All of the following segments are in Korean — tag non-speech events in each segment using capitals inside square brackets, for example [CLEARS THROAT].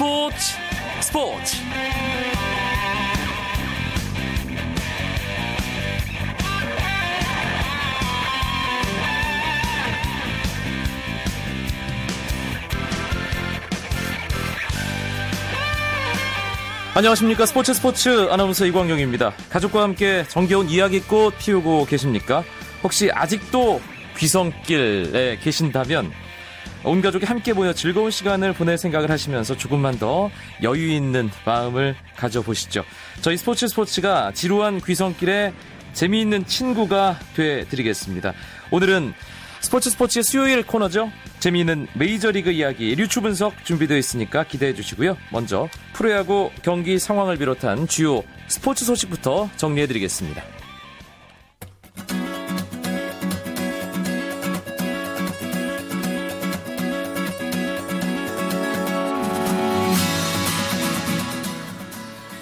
스포츠 스포츠 안녕하십니까 스포츠 스포츠 아나운서 이광용입니다. 가족과 함께 정겨운 이야기꽃 피우고 계십니까? 혹시 아직도 귀성길에 계신다면 온 가족이 함께 모여 즐거운 시간을 보낼 생각을 하시면서 조금만 더 여유 있는 마음을 가져보시죠. 저희 스포츠 스포츠가 지루한 귀성길에 재미있는 친구가 돼 드리겠습니다. 오늘은 스포츠 스포츠의 수요일 코너죠. 재미있는 메이저리그 이야기 류추 분석 준비되어 있으니까 기대해 주시고요. 먼저 프로야구 경기 상황을 비롯한 주요 스포츠 소식부터 정리해 드리겠습니다.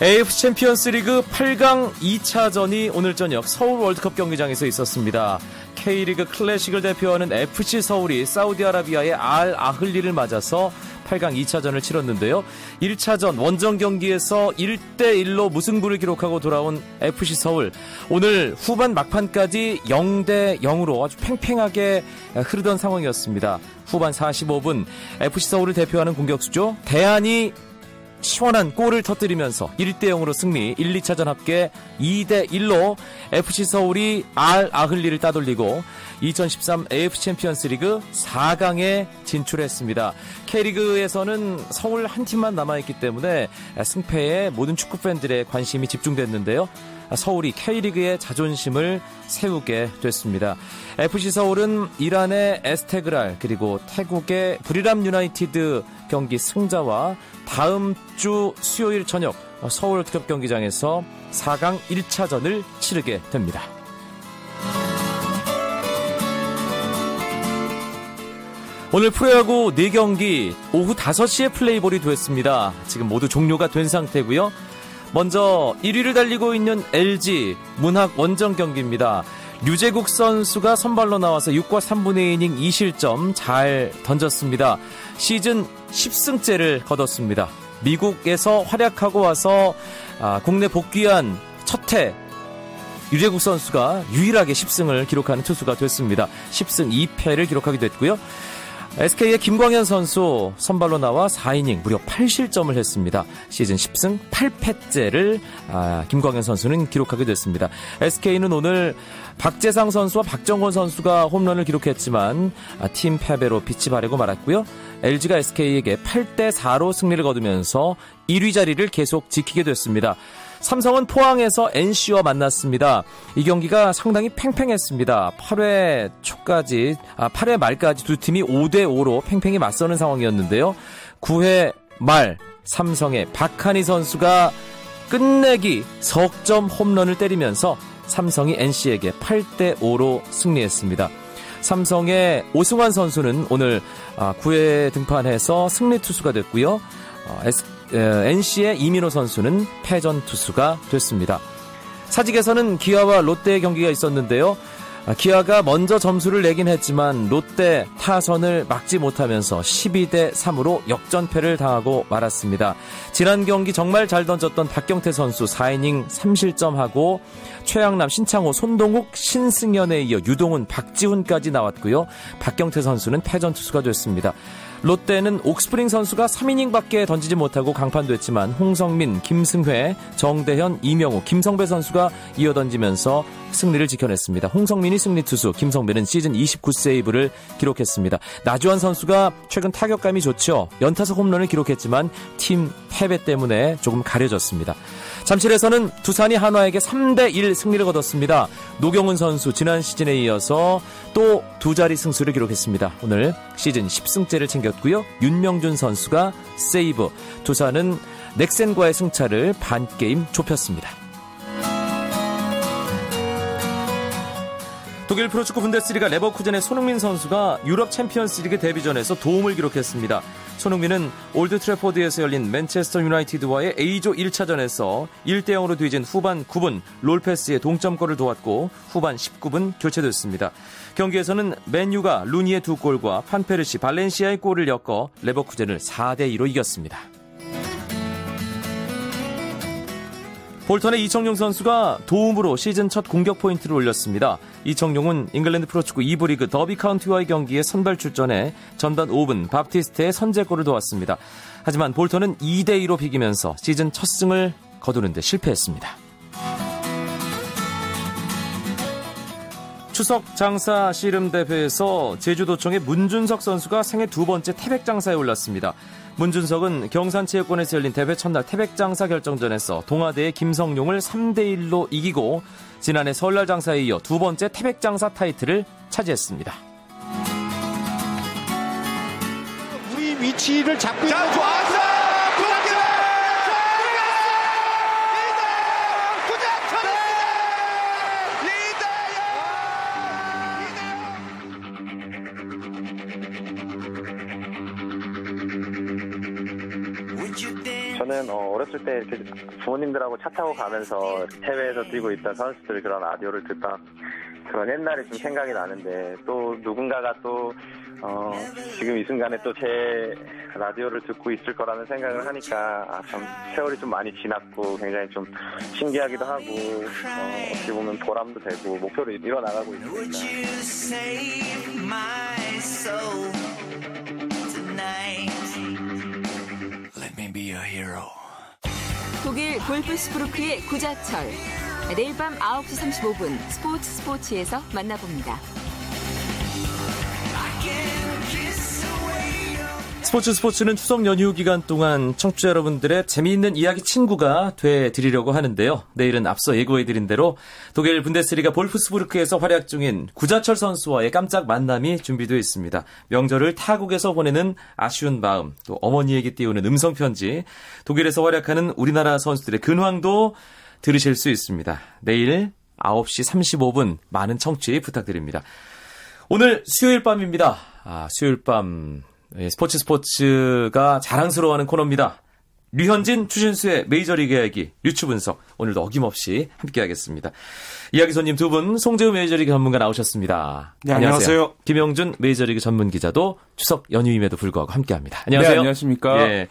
AFC 챔피언스 리그 8강 2차전이 오늘 저녁 서울 월드컵 경기장에서 있었습니다. K리그 클래식을 대표하는 FC 서울이 사우디아라비아의 알 아흘리를 맞아서 8강 2차전을 치렀는데요. 1차전 원정 경기에서 1대1로 무승부를 기록하고 돌아온 FC 서울. 오늘 후반 막판까지 0대 0으로 아주 팽팽하게 흐르던 상황이었습니다. 후반 45분 FC 서울을 대표하는 공격수죠. 데얀이 시원한 골을 터뜨리면서 1대 0으로 승리, 1, 2차전 합계 2대 1로 FC 서울이 알 아흘리를 따돌리고 2013 AFC 챔피언스 리그 4강에 진출했습니다. K리그에서는 서울 한 팀만 남아있기 때문에 승패에 모든 축구 팬들의 관심이 집중됐는데요. 서울이 K리그의 자존심을 세우게 됐습니다. FC 서울은 이란의 에스테그랄 그리고 태국의 브리람 유나이티드 경기 승자와 다음 주 수요일 저녁 서울 월드컵 경기장에서 4강 1차전을 치르게 됩니다. 오늘 프로야구 4경기 오후 5시에 플레이볼이 됐습니다. 지금 모두 종료가 된 상태고요. 먼저 1위를 달리고 있는 LG 문학 원정 경기입니다. 류재국 선수가 선발로 나와서 6과 3분의 2이닝 2실점 잘 던졌습니다. 시즌 10승째를 거뒀습니다. 미국에서 활약하고 와서 아, 국내 복귀한 첫해 유재국 선수가 유일하게 10승을 기록하는 투수가 됐습니다. 10승 2패를 기록하게 됐고요. SK의 김광현 선수 선발로 나와 4이닝 무려 8실점을 했습니다. 시즌 10승 8패째를 아, 김광현 선수는 기록하게 됐습니다. SK는 오늘 박재상 선수와 박정권 선수가 홈런을 기록했지만 아, 팀 패배로 빛이 바래고 말았고요. LG가 SK에게 8대 4로 승리를 거두면서 1위 자리를 계속 지키게 됐습니다. 삼성은 포항에서 NC와 만났습니다. 이 경기가 상당히 팽팽했습니다. 8회 초까지, 아, 8회 말까지 두 팀이 5대5로 팽팽히 맞서는 상황이었는데요. 9회 말, 삼성의 박한희 선수가 끝내기 석점 홈런을 때리면서 삼성이 NC에게 8대5로 승리했습니다. 삼성의 오승환 선수는 오늘 9회 아, 등판해서 승리 투수가 됐고요. 어, NC의 이민호 선수는 패전 투수가 됐습니다. 사직에서는 기아와 롯데의 경기가 있었는데요. 아, 기아가 먼저 점수를 내긴 했지만 롯데 타선을 막지 못하면서 12대 3으로 역전패를 당하고 말았습니다. 지난 경기 정말 잘 던졌던 박경태 선수 4이닝 3실점하고 최양남, 신창호, 손동욱, 신승현에 이어 유동훈, 박지훈까지 나왔고요. 박경태 선수는 패전 투수가 됐습니다. 롯데는 옥스프링 선수가 3이닝밖에 던지지 못하고 강판됐지만 홍성민, 김승회, 정대현, 이명우, 김성배 선수가 이어 던지면서 승리를 지켜냈습니다. 홍성민이 승리 투수, 김성배는 시즌 29세이브를 기록했습니다. 나주환 선수가 최근 타격감이 좋죠. 연타석 홈런을 기록했지만 팀 패배 때문에 조금 가려졌습니다. 잠실에서는 두산이 한화에게 3대 1 승리를 거뒀습니다. 노경훈 선수 지난 시즌에 이어서 또 두 자리 승수를 기록했습니다. 오늘 시즌 10승째를 챙겼고요. 윤명준 선수가 세이브, 두산은 넥센과의 승차를 반 게임 좁혔습니다. 독일 프로축구 분데스리가 레버쿠젠의 손흥민 선수가 유럽 챔피언스리그 데뷔전에서 도움을 기록했습니다. 손흥민은 올드 트래포드에서 열린 맨체스터 유나이티드와의 A조 1차전에서 1대 0으로 뒤진 후반 9분 롤페스의 동점골을 도왔고 후반 19분 교체됐습니다. 경기에서는 맨유가 루니의 두 골과 판페르시 발렌시아의 골을 엮어 레버쿠젠을 4대 2로 이겼습니다. 볼턴의 이청용 선수가 도움으로 시즌 첫 공격 포인트를 올렸습니다. 이청용은 잉글랜드 프로축구 2부 리그 더비 카운티와의 경기에 선발 출전해 전반 5분 밥티스트의 선제골을 도왔습니다. 하지만 볼턴은 2대2로 비기면서 시즌 첫 승을 거두는 데 실패했습니다. 추석 장사 씨름 대회에서 제주도청의 문준석 선수가 생애 두 번째 태백 장사에 올랐습니다. 문준석은 경산체육관에서 열린 대회 첫날 태백장사 결정전에서 동아대의 김성용을 3대1로 이기고 지난해 설날 장사에 이어 두 번째 태백장사 타이틀을 차지했습니다. 우리 위치를 잡고 있는 좋았어! 어, 어렸을 때 이렇게 부모님들하고 차 타고 가면서 해외에서 뛰고 있던 선수들 그런 라디오를 듣다 그런 옛날이 좀 생각이 나는데 또 누군가가 또 어, 지금 이 순간에 또 제 라디오를 듣고 있을 거라는 생각을 하니까 아, 참 세월이 좀 많이 지났고 굉장히 좀 신기하기도 하고 어, 어떻게 보면 보람도 되고 목표를 이뤄 나가고 있습니다. 독일 골프스프루크의 구자철. 내일 밤 9시 35분 스포츠 스포츠에서 만나봅니다. 스포츠 스포츠는 추석 연휴 기간 동안 청취자 여러분들의 재미있는 이야기 친구가 돼 드리려고 하는데요. 내일은 앞서 예고해 드린 대로 독일 분데스리가 볼프스부르크에서 활약 중인 구자철 선수와의 깜짝 만남이 준비되어 있습니다. 명절을 타국에서 보내는 아쉬운 마음, 또 어머니에게 띄우는 음성 편지, 독일에서 활약하는 우리나라 선수들의 근황도 들으실 수 있습니다. 내일 9시 35분 많은 청취 부탁드립니다. 오늘 수요일 밤입니다. 아, 수요일 밤 예, 스포츠 스포츠가 자랑스러워하는 코너입니다. 류현진, 추신수의 메이저리그 이야기, 유추 분석. 오늘도 어김없이 함께하겠습니다. 이야기 손님 두 분, 송재우 메이저리그 전문가 나오셨습니다. 네, 안녕하세요. 안녕하세요. 김영준 메이저리그 전문 기자도 추석 연휴임에도 불구하고 함께합니다. 안녕하세요. 네, 안녕하십니까. 예.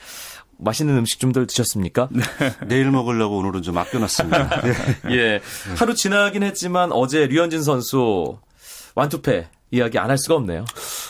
맛있는 음식 좀들 드셨습니까? 네. [LAUGHS] 내일 먹으려고 오늘은 좀 아껴놨습니다. [LAUGHS] 예. 하루 지나긴 했지만 어제 류현진 선수 완투패 이야기 안 할 수가 없네요.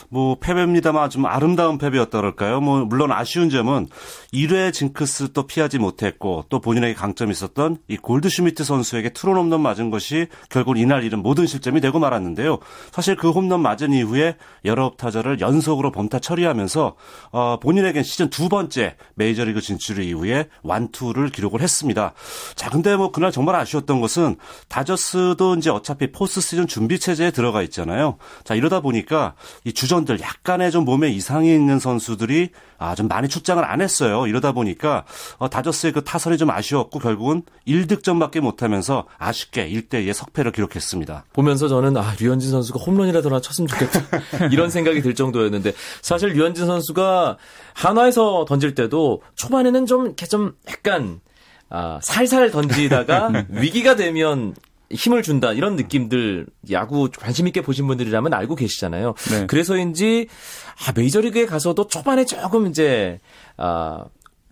뭐 패배입니다만 좀 아름다운 패배였다 그럴까요? 뭐 물론 아쉬운 점은 1회 징크스 또 피하지 못했고 또 본인에게 강점이 있었던 이 골드슈미트 선수에게 트론 홈런 맞은 것이 결국 이날 잃은 모든 실점이 되고 말았는데요. 사실 그 홈런 맞은 이후에 여러 타자를 연속으로 범타 처리하면서 어 본인에겐 시즌 두 번째 메이저리그 진출 이후에 완투를 기록을 했습니다. 자 근데 뭐 그날 정말 아쉬웠던 것은 다저스도 이제 어차피 포스트 시즌 준비 체제에 들어가 있잖아요. 자, 이러다 보니까 이 주전들 약간의 좀 몸에 이상이 있는 선수들이 아, 좀 많이 출장을 안 했어요. 이러다 보니까 어, 다저스의 그 타선이 좀 아쉬웠고 결국은 1득점밖에 못 하면서 아쉽게 1대2의 석패를 기록했습니다. 보면서 저는 아, 류현진 선수가 홈런이라도 하나 쳤으면 좋겠다. [LAUGHS] 이런 생각이 들 정도였는데 사실 류현진 선수가 한화에서 던질 때도 초반에는 좀 이렇게 좀 약간 아, 살살 던지다가 [LAUGHS] 위기가 되면 힘을 준다 이런 느낌들 야구 관심 있게 보신 분들이라면 알고 계시잖아요. 네. 그래서인지 아 메이저리그에 가서도 초반에 조금 이제 아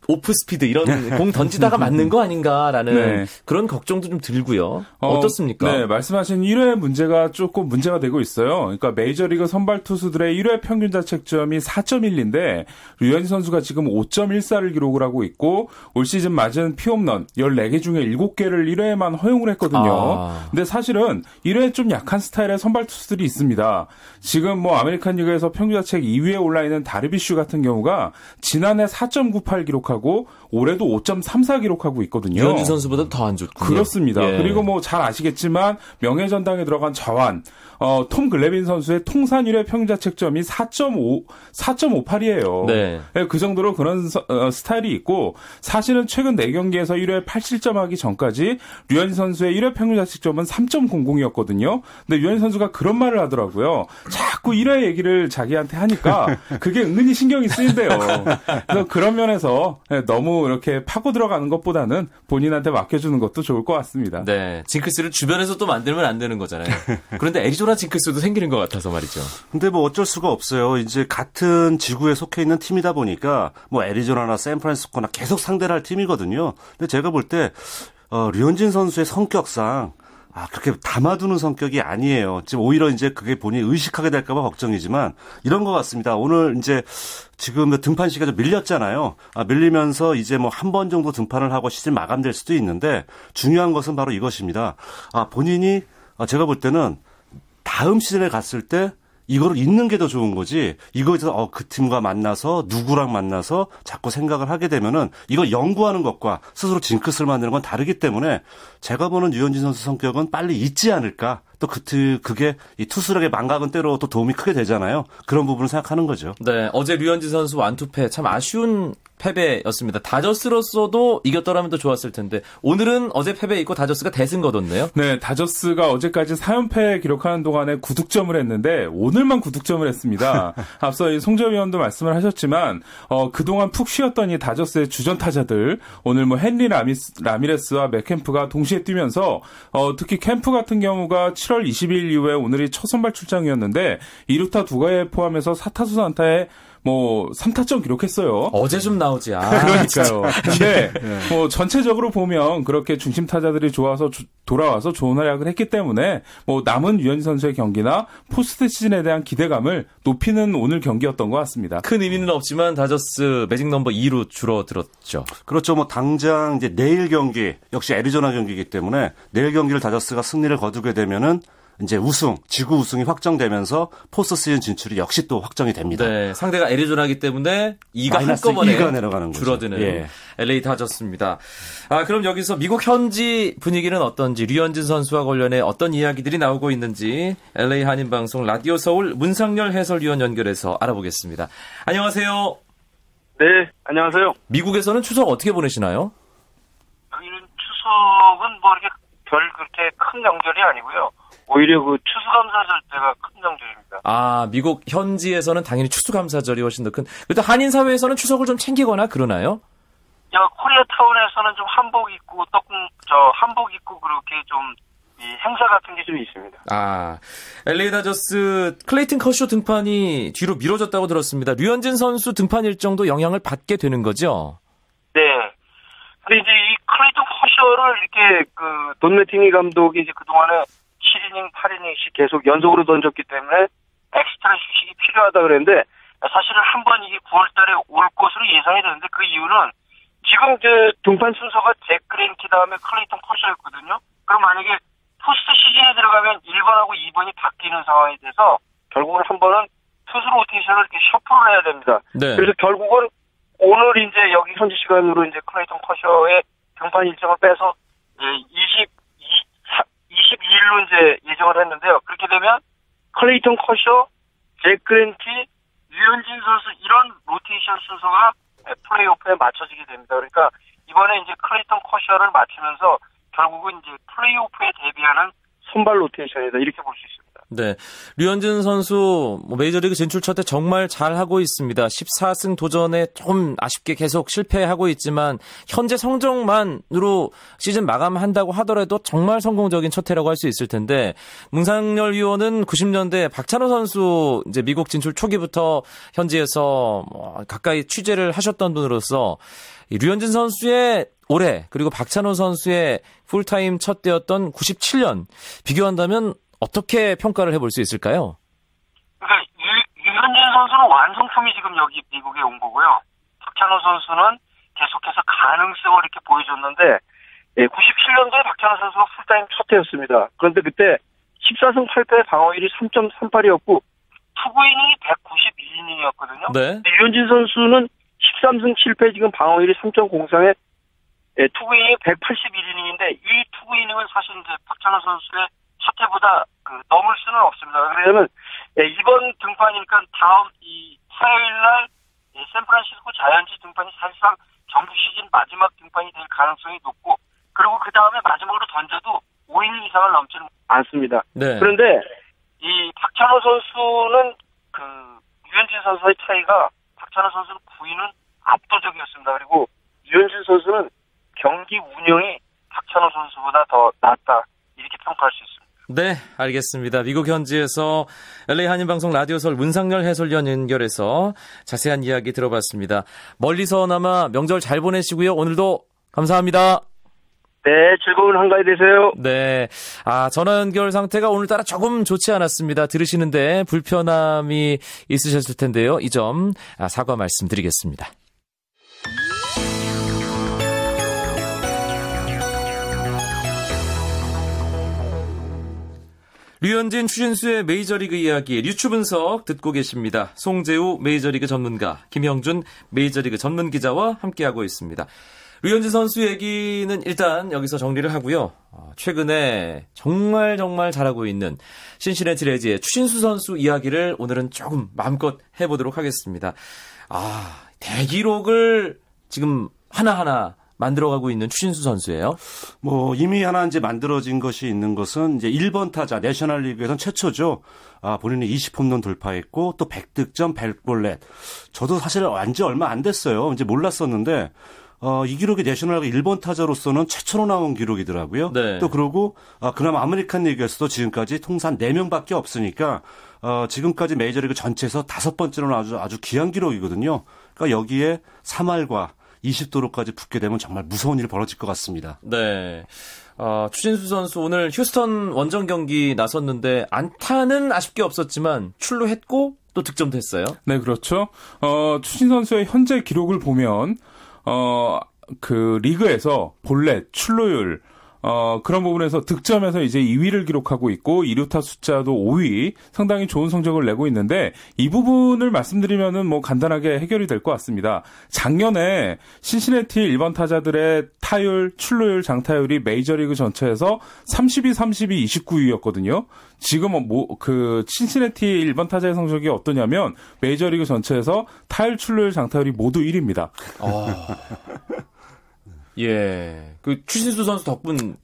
오프 스피드 이런 공 던지다가 맞는 거 아닌가라는 네. 그런 걱정도 좀 들고요. 어, 떻습니까 네, 말씀하신 1회 문제가 조금 문제가 되고 있어요. 그러니까 메이저리그 선발 투수들의 1회 평균 자책점이 4.1인데 류현진 선수가 지금 5.14를 기록을 하고 있고 올 시즌 맞은 피홈런 14개 중에 7개를 1회에만 허용을 했거든요. 아. 근데 사실은 1회 좀 약한 스타일의 선발 투수들이 있습니다. 지금 뭐 아메리칸 리그에서 평균 자책 2위에 올라 있는 다르비슈 같은 경우가 지난해 4.98 기록하고 기록하고 올해도 5.34 기록하고 있거든요. 류현진 선수보다 더 안 좋군요. 그렇습니다. 예. 그리고 뭐 잘 아시겠지만 명예전당에 들어간 좌완 어, 톰 글레빈 선수의 통산 1회 평자책점이 4.5 4.58이에요. 네. 네. 그 정도로 그런 서, 어, 스타일이 있고 사실은 최근 4경기에서 1회 8실점 하기 전까지 류현진 선수의 1회 평균 자책점은 3.00이었거든요. 근데 류현진 선수가 그런 말을 하더라고요. 자꾸 1회 얘기를 자기한테 하니까 그게 은근히 신경이 쓰인대요. 그래서 그런 면에서 네, 너무 이렇게 파고 들어가는 것보다는 본인한테 맡겨주는 것도 좋을 것 같습니다. 네. 징크스를 주변에서 또 만들면 안 되는 거잖아요. 그런데 애리조나 징크스도 생기는 것 같아서 말이죠. 근데 뭐 어쩔 수가 없어요. 이제 같은 지구에 속해 있는 팀이다 보니까 뭐 애리조나나 샌프란시스코나 계속 상대를 할 팀이거든요. 근데 제가 볼때 어, 류현진 선수의 성격상 아, 그렇게 담아두는 성격이 아니에요. 지금 오히려 이제 그게 본인이 의식하게 될까봐 걱정이지만 이런 것 같습니다. 오늘 이제 지금 등판 시기가 좀 밀렸잖아요. 아, 밀리면서 이제 뭐 한 번 정도 등판을 하고 시즌 마감될 수도 있는데 중요한 것은 바로 이것입니다. 아, 본인이 아, 제가 볼 때는 다음 시즌에 갔을 때 이거를 잊는 게 더 좋은 거지. 이거에서 어, 그 팀과 만나서 누구랑 만나서 자꾸 생각을 하게 되면은 이거 연구하는 것과 스스로 징크스를 만드는 건 다르기 때문에 제가 보는 유현진 선수 성격은 빨리 잊지 않을까. 또 그, 그게 이 투수력의 망각은 때로 또 도움이 크게 되잖아요. 그런 부분을 생각하는 거죠. 네. 어제 류현진 선수 완투패 참 아쉬운 패배였습니다. 다저스로서도 이겼더라면 더 좋았을 텐데 오늘은 어제 패배 있고 다저스가 대승 거뒀네요. 네, 다저스가 어제까지 4연패 기록하는 동안에 9득점을 했는데 오늘만 9득점을 했습니다. [LAUGHS] 앞서 이 송재우 위원도 말씀을 하셨지만 어, 그동안 푹 쉬었던 이 다저스의 주전 타자들 오늘 뭐 헨리 라미스, 라미레스와 맷 켐프가 동시에 뛰면서 어, 특히 캠프 같은 경우가 7월 20일 이후에 오늘이 첫 선발 출장이었는데 2루타 두 개 포함해서 4타수 안타에 뭐 3타점 기록했어요. 어제 좀 나오지. 아, 그러니까요. 근데 [LAUGHS] 네. 뭐 전체적으로 보면 그렇게 중심 타자들이 좋아서 주, 돌아와서 좋은 활약을 했기 때문에 뭐 남은 유현진 선수의 경기나 포스트 시즌에 대한 기대감을 높이는 오늘 경기였던 것 같습니다. 큰 의미는 없지만 다저스 매직 넘버 2로 줄어들었죠. 그렇죠. 뭐 당장 이제 내일 경기 역시 애리조나 경기이기 때문에 내일 경기를 다저스가 승리를 거두게 되면은 이제 우승, 지구 우승이 확정되면서 포스트 시즌 진출이 역시 또 확정이 됩니다. 네, 상대가 애리조나기 때문에 2가 한꺼번에 2가 내려가는 거죠. 줄어드는 예. LA 다저스였습니다. 아, 그럼 여기서 미국 현지 분위기는 어떤지 류현진 선수와 관련해 어떤 이야기들이 나오고 있는지 LA 한인 방송 라디오 서울 문상열 해설위원 연결해서 알아보겠습니다. 안녕하세요. 네, 안녕하세요. 미국에서는 추석 어떻게 보내시나요? 여기는 추석은 뭐 이렇게 별 그렇게 큰 명절이 아니고요. 오히려 그 추수감사절 때가 큰 명절입니다. 아, 미국 현지에서는 당연히 추수감사절이 훨씬 더 큰. 그래도 한인 사회에서는 추석을 좀 챙기거나 그러나요? 야, 코리아타운에서는 좀 한복 입고 떡국 저 한복 입고 그렇게 좀이 행사 같은 게 좀 있습니다. 아, LA 다저스 클레이튼 커쇼 등판이 뒤로 미뤄졌다고 들었습니다. 류현진 선수 등판 일정도 영향을 받게 되는 거죠? 네. 근데 이제 이 클레이튼 커쇼를 이렇게 그 돈 매팅리 감독이 이제 그동안에 7이닝, 8이닝씩 계속 연속으로 던졌기 때문에 엑스트라 휴식이 필요하다 그랬는데 사실은 한 번 이게 9월 달에 올 것으로 예상이 되는데 그 이유는 지금 그 등판 순서가 잭 그레인키 다음에 클레이턴 커쇼였거든요. 그럼 만약에 포스트 시즌에 들어가면 1번하고 2번이 바뀌는 상황이 돼서 결국은 한 번은 투수 로테이션을 이렇게 shuffle을 해야 됩니다. 네. 그래서 결국은 오늘 이제 여기 현지 시간으로 이제 클레이턴 커쇼의 등판 일정을 빼서 이제 20 22 일로 이제 예정을 했는데요. 그렇게 되면 클레이턴 커쇼, 잭 그레인키, 류현진 선수 이런 로테이션 순서가 플레이오프에 맞춰지게 됩니다. 그러니까 이번에 이제 클레이턴 커쇼를 맞추면서 결국은 이제 플레이오프에 대비하는 선발 로테이션이다 이렇게 볼 수 있습니다. 네. 류현진 선수 뭐 메이저리그 진출 첫해 정말 잘 하고 있습니다. 14승 도전에 좀 아쉽게 계속 실패하고 있지만 현재 성적만으로 시즌 마감한다고 하더라도 정말 성공적인 첫 해라고 할 수 있을 텐데 문상열 위원은 90년대 박찬호 선수 이제 미국 진출 초기부터 현지에서 뭐 가까이 취재를 하셨던 분으로서 류현진 선수의 올해 그리고 박찬호 선수의 풀타임 첫 해였던 97년 비교한다면 어떻게 평가를 해볼 수 있을까요? 그러니까 류, 현진 선수는 완성품이 지금 여기 미국에 온 거고요. 박찬호 선수는 계속해서 가능성을 이렇게 보여줬는데 예, 97년도에 박찬호 선수가 풀타임 첫 해였습니다. 그런데 그때 14승 8패 방어율이 3.38이었고 투구이닝이 192이닝이었거든요. 네. 유현진 선수는 13승 7패 지금 방어율이 3.03에 예, 투구이닝이 181이닝인데 이 투구이닝은 사실 이제 박찬호 선수의 첫해보다 그 넘을 수는 없습니다. 왜냐하면 예, 이번 등판이니까 다음 이 화요일날 예, 샌프란시스코 자이언츠 등판이 사실상 정규 시즌 마지막 등판이 될 가능성이 높고 그리고 그 다음에 마지막으로 던져도 5이닝 이상을 넘지는 않습니다. 네. 그런데 이 박찬호 선수는 그 유현진 선수의 차이가 박찬호 선수는 9위는 압도적이었습니다. 그리고 유현진 선수는 경기 운영이 박찬호 선수보다 더 낫다 이렇게 평가할 수 있습니다. 네, 알겠습니다. 미국 현지에서 LA 한인방송 라디오설 문상열 해설위원 연결해서 자세한 이야기 들어봤습니다. 멀리서나마 명절 잘 보내시고요. 오늘도 감사합니다. 네, 즐거운 한가위 되세요. 네. 아, 전화 연결 상태가 오늘따라 조금 좋지 않았습니다. 들으시는데 불편함이 있으셨을 텐데요. 이점 아, 사과 말씀드리겠습니다. 류현진 추신수의 메이저리그 이야기 류추 분석 듣고 계십니다. 송재우 메이저리그 전문가, 김형준 메이저리그 전문 기자와 함께하고 있습니다. 류현진 선수 얘기는 일단 여기서 정리를 하고요. 어, 최근에 정말 정말 잘하고 있는 신시내티 레지의 추신수 선수 이야기를 오늘은 조금 마음껏 해보도록 하겠습니다. 아, 대기록을 지금 하나하나 만들어가고 있는 추신수 선수예요. 뭐 이미 하나 이제 만들어진 것이 있는 것은 이제 1번 타자 내셔널리그에선 최초죠. 아, 본인이 20홈런 돌파했고 또 100득점 100볼넷. 저도 사실 안 지 얼마 안 됐어요. 이제 몰랐었는데 어, 이 기록이 내셔널리그 1번 타자로서는 최초로 나온 기록이더라고요. 네. 또 그러고 아, 그나마 아메리칸 리그에서도 지금까지 통산 4명밖에 없으니까 어, 지금까지 메이저리그 전체에서 다섯 번째로 아주 아주 귀한 기록이거든요. 그러니까 여기에 3할과 20도루까지 붙게 되면 정말 무서운 일이 벌어질 것 같습니다. 네. 어, 추진수 선수 오늘 휴스턴 원정 경기 나섰는데 안타는 아쉽게 없었지만 출루했고 또 득점도 했어요. 네, 그렇죠. 어, 추신 선수의 현재 기록을 보면 어, 그 리그에서 볼넷, 출루율, 어, 그런 부분에서 득점에서 이제 2위를 기록하고 있고 2루타 숫자도 5위 상당히 좋은 성적을 내고 있는데 이 부분을 말씀드리면은 뭐 간단하게 해결이 될 것 같습니다. 작년에 신시내티 1번 타자들의 타율, 출루율, 장타율이 메이저리그 전체에서 32, 32, 29위였거든요. 지금은 뭐 그 신시내티 1번 타자의 성적이 어떠냐면 메이저리그 전체에서 타율, 출루율, 장타율이 모두 1위입니다. 어... [LAUGHS] 예. 그 추신수 선수 덕분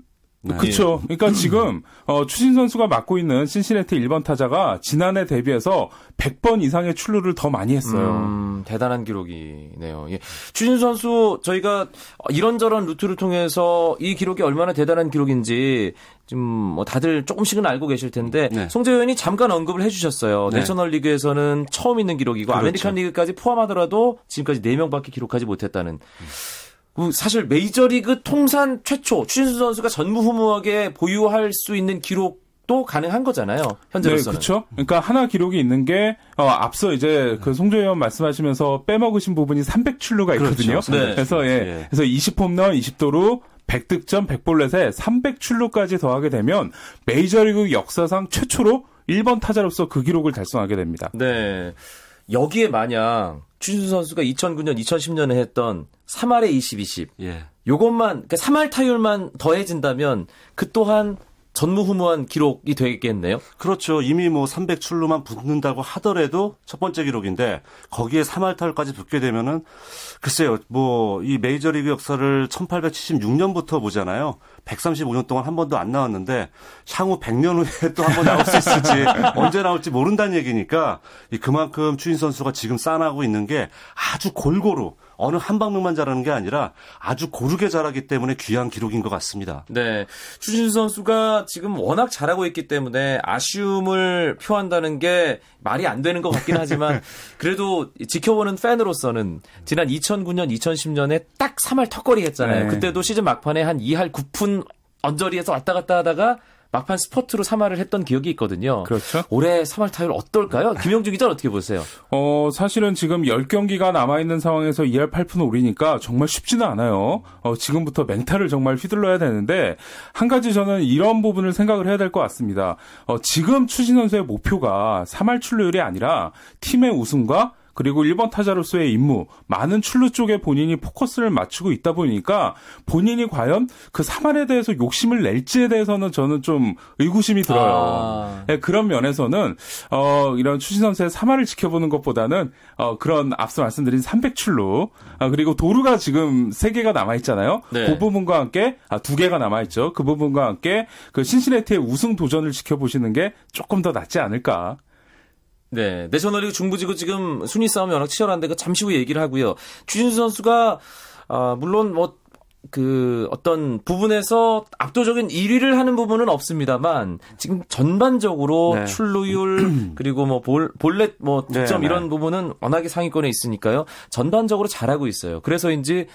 네. 그렇죠. 그러니까 지금 어, 추신 선수가 맡고 있는 신시내티 1번 타자가 지난해 대비해서 100번 이상의 출루를 더 많이 했어요. 음, 대단한 기록이네요. 예. 추신 선수 저희가 이런저런 루트를 통해서 이 기록이 얼마나 대단한 기록인지 지금 뭐 다들 조금씩은 알고 계실 텐데 네. 송재우 위원이 잠깐 언급을 해주셨어요. 네. 내셔널 리그에서는 처음 있는 기록이고 그렇죠. 아메리칸 리그까지 포함하더라도 지금까지 4명밖에 기록하지 못했다는. 음. 그 사실 메이저리그 통산 최초 추신수 선수가 전무후무하게 보유할 수 있는 기록 도 가능한 거잖아요. 현재로서는. 네, 그렇죠. 그러니까 하나 기록이 있는 게 어, 앞서 이제 그 송재우 위원 말씀하시면서 빼먹으신 부분이 300출루가 있거든요. 그렇죠. 네. 그래서 예. 예. 그래서 20홈런, 20도루 100득점, 100볼넷에 300출루까지 더하게 되면 메이저리그 역사상 최초로 1번 타자로서 그 기록을 달성하게 됩니다. 네. 여기에 만약 추신수 선수가 2009년, 2010년에 했던 3할에 20, 20. 예. 요것만, 그러니까 3할 타율만 더해진다면 그 또한 전무후무한 기록이 되겠네요. 그렇죠. 이미 뭐 300출루만 붙는다고 하더라도 첫 번째 기록인데 거기에 3할타율까지 붙게 되면은 글쎄요. 뭐 이 메이저리그 역사를 1876년부터 보잖아요. 135년 동안 한 번도 안 나왔는데 향후 100년 후에 또 한 번 나올 수 있을지 [LAUGHS] 언제 나올지 모른다는 얘기니까 그만큼 추인 선수가 지금 쌓아나고 있는 게 아주 골고루 어느 한 방면만 잘하는 게 아니라 아주 고르게 잘하기 때문에 귀한 기록인 것 같습니다. 네. 추신수 선수가 지금 워낙 잘하고 있기 때문에 아쉬움을 표한다는 게 말이 안 되는 것 같긴 하지만 [LAUGHS] 그래도 지켜보는 팬으로서는 지난 2009년, 2010년에 딱 3할 턱걸이 했잖아요. 네. 그때도 시즌 막판에 한 2할 9푼 언저리에서 왔다 갔다 하다가 막판 스포트로 3할을 했던 기억이 있거든요. 그렇죠. 올해 3할 타율 어떨까요? 김영주 기자 어떻게 보세요? 어, 사실은 지금 10경기가 남아있는 상황에서 2할 8푼 오리니까 정말 쉽지는 않아요. 어, 지금부터 맹타를 정말 휘둘러야 되는데, 한 가지 저는 이런 부분을 생각을 해야 될 것 같습니다. 어, 지금 추진 선수의 목표가 3할 출루율이 아니라 팀의 우승과 그리고 1번 타자로서의 임무, 많은 출루 쪽에 본인이 포커스를 맞추고 있다 보니까 본인이 과연 그 3할에 대해서 욕심을 낼지에 대해서는 저는 좀 의구심이 들어요. 아. 네, 그런 면에서는 어, 이런 추신 선수의 3할을 지켜보는 것보다는 어, 그런 앞서 말씀드린 300 출루 아, 그리고 도루가 지금 3 개가 남아 있잖아요. 네. 그 부분과 함께 아, 2개가 남아 있죠. 그 부분과 함께 그 신시내티의 우승 도전을 지켜보시는 게 조금 더 낫지 않을까. 네. 내셔널리그 중부지구 지금 순위 싸움이 워낙 치열한데 그 잠시 후 얘기를 하고요. 추신수 선수가 아, 물론 뭐 그 어떤 부분에서 압도적인 1위를 하는 부분은 없습니다만 지금 전반적으로 네. 출루율 [CLEARS THROAT] 그리고 뭐 볼, 볼넷 뭐 득점 네, 네. 이런 부분은 워낙에 상위권에 있으니까요. 전반적으로 잘하고 있어요. 그래서인지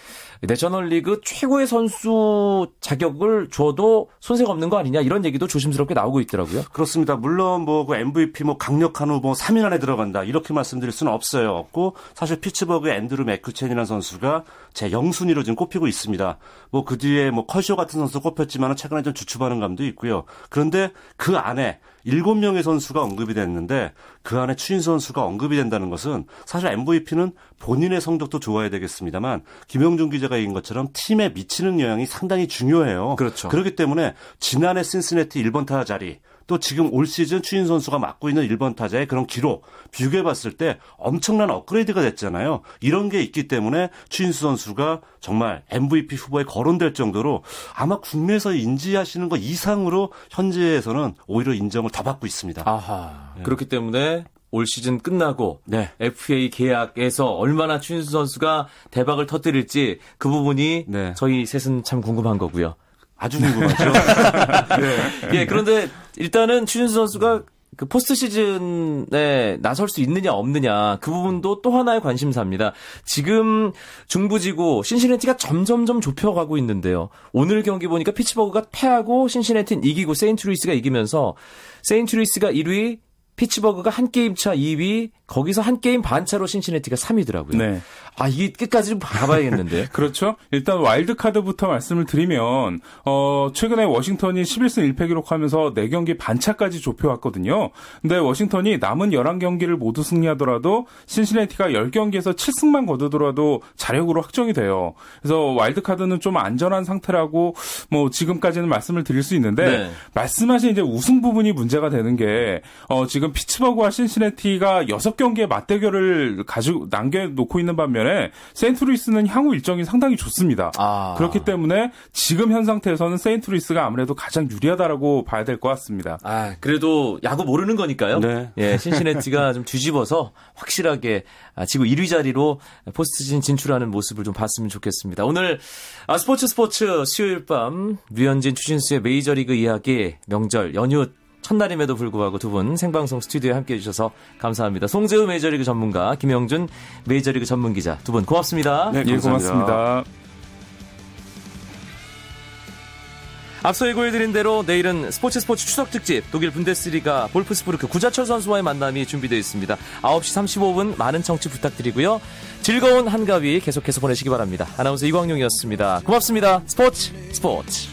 내셔널리그 최고의 선수 자격을 줘도 손색 없는 거 아니냐 이런 얘기도 조심스럽게 나오고 있더라고요. 그렇습니다. 물론 뭐 그 MVP 뭐 강력한 후보 3인 안에 들어간다 이렇게 말씀드릴 수는 없어요. 없고 사실 피츠버그 앤드루 맥크첸이라는 선수가 제 영순위로 지금 꼽히고 있습니다. 뭐 그 뒤에 뭐 커쇼 같은 선수 꼽혔지만 최근에 좀 주춤하는 감도 있고요. 그런데 그 안에 7명의 선수가 언급이 됐는데 그 안에 추인 선수가 언급이 된다는 것은 사실 MVP는 본인의 성적도 좋아야 되겠습니다만 김영준 기자가 얘기한 것처럼 팀에 미치는 영향이 상당히 중요해요. 그렇죠. 그렇기 때문에 지난해 신스네티 1번 타자 자리 또 지금 올 시즌 추인 선수가 맡고 있는 1번 타자의 그런 기록 비교해 봤을 때 엄청난 업그레이드가 됐잖아요. 이런 게 있기 때문에 추인수 선수가 정말 MVP 후보에 거론될 정도로 아마 국내에서 인지하시는 것 이상으로 현재에서는 오히려 인정을 더 받고 있습니다. 아하. 네. 그렇기 때문에 올 시즌 끝나고 네. FA 계약에서 얼마나 추인수 선수가 대박을 터뜨릴지 그 부분이 네. 저희 셋은 참 궁금한 거고요. 아주 궁금하죠. [LAUGHS] 네. 예, 그런데 일단은 추신수 선수가 그 포스트 시즌에 나설 수 있느냐 없느냐 그 부분도 또 하나의 관심사입니다. 지금 중부지구 신시내티가 점점점 좁혀가고 있는데요. 오늘 경기 보니까 피츠버그가 패하고 신시내티는 이기고 세인트루이스가 이기면서 세인트루이스가 1위, 피츠버그가 한 게임 차 2위, 거기서 한 게임 반 차로 신시내티가 3위더라고요. 네. 아, 이게 끝까지 좀 봐봐야겠는데. [LAUGHS] 그렇죠. 일단 와일드카드부터 말씀을 드리면, 어, 최근에 워싱턴이 11승 1패 기록하면서 4경기 반차까지 좁혀왔거든요. 근데 워싱턴이 남은 11경기를 모두 승리하더라도 신시내티가 10경기에서 7승만 거두더라도 자력으로 확정이 돼요. 그래서 와일드카드는 좀 안전한 상태라고 뭐 지금까지는 말씀을 드릴 수 있는데, 네. 말씀하신 이제 우승 부분이 문제가 되는 게, 어, 지금 피츠버그와 신시내티가 6경기의 맞대결을 가지고 남겨놓고 있는 반면에 세인트루이스는 향후 일정이 상당히 좋습니다. 아. 그렇기 때문에 지금 현 상태에서는 세인트루이스가 아무래도 가장 유리하다라고 봐야 될 것 같습니다. 아 그래도 야구 모르는 거니까요. 네. 예, 신시내티가 좀 뒤집어서 확실하게 아, 지구 1위 자리로 포스트 시즌 진출하는 모습을 좀 봤으면 좋겠습니다. 오늘 아, 스포츠 스포츠 수요일 밤 류현진 추신수의 메이저리그 이야기 명절 연휴 첫날임에도 불구하고 두 분 생방송 스튜디오에 함께 해주셔서 감사합니다. 송재우 메이저리그 전문가, 김영준 메이저리그 전문 기자 두 분 고맙습니다. 네, 예, 고맙습니다. 앞서 예고해드린 대로 내일은 스포츠 스포츠 추석 특집 독일 분데스리가 볼프스부르크 구자철 선수와의 만남이 준비되어 있습니다. 9시 35분 많은 청취 부탁드리고요. 즐거운 한가위 계속해서 보내시기 바랍니다. 아나운서 이광용이었습니다. 고맙습니다. 스포츠 스포츠.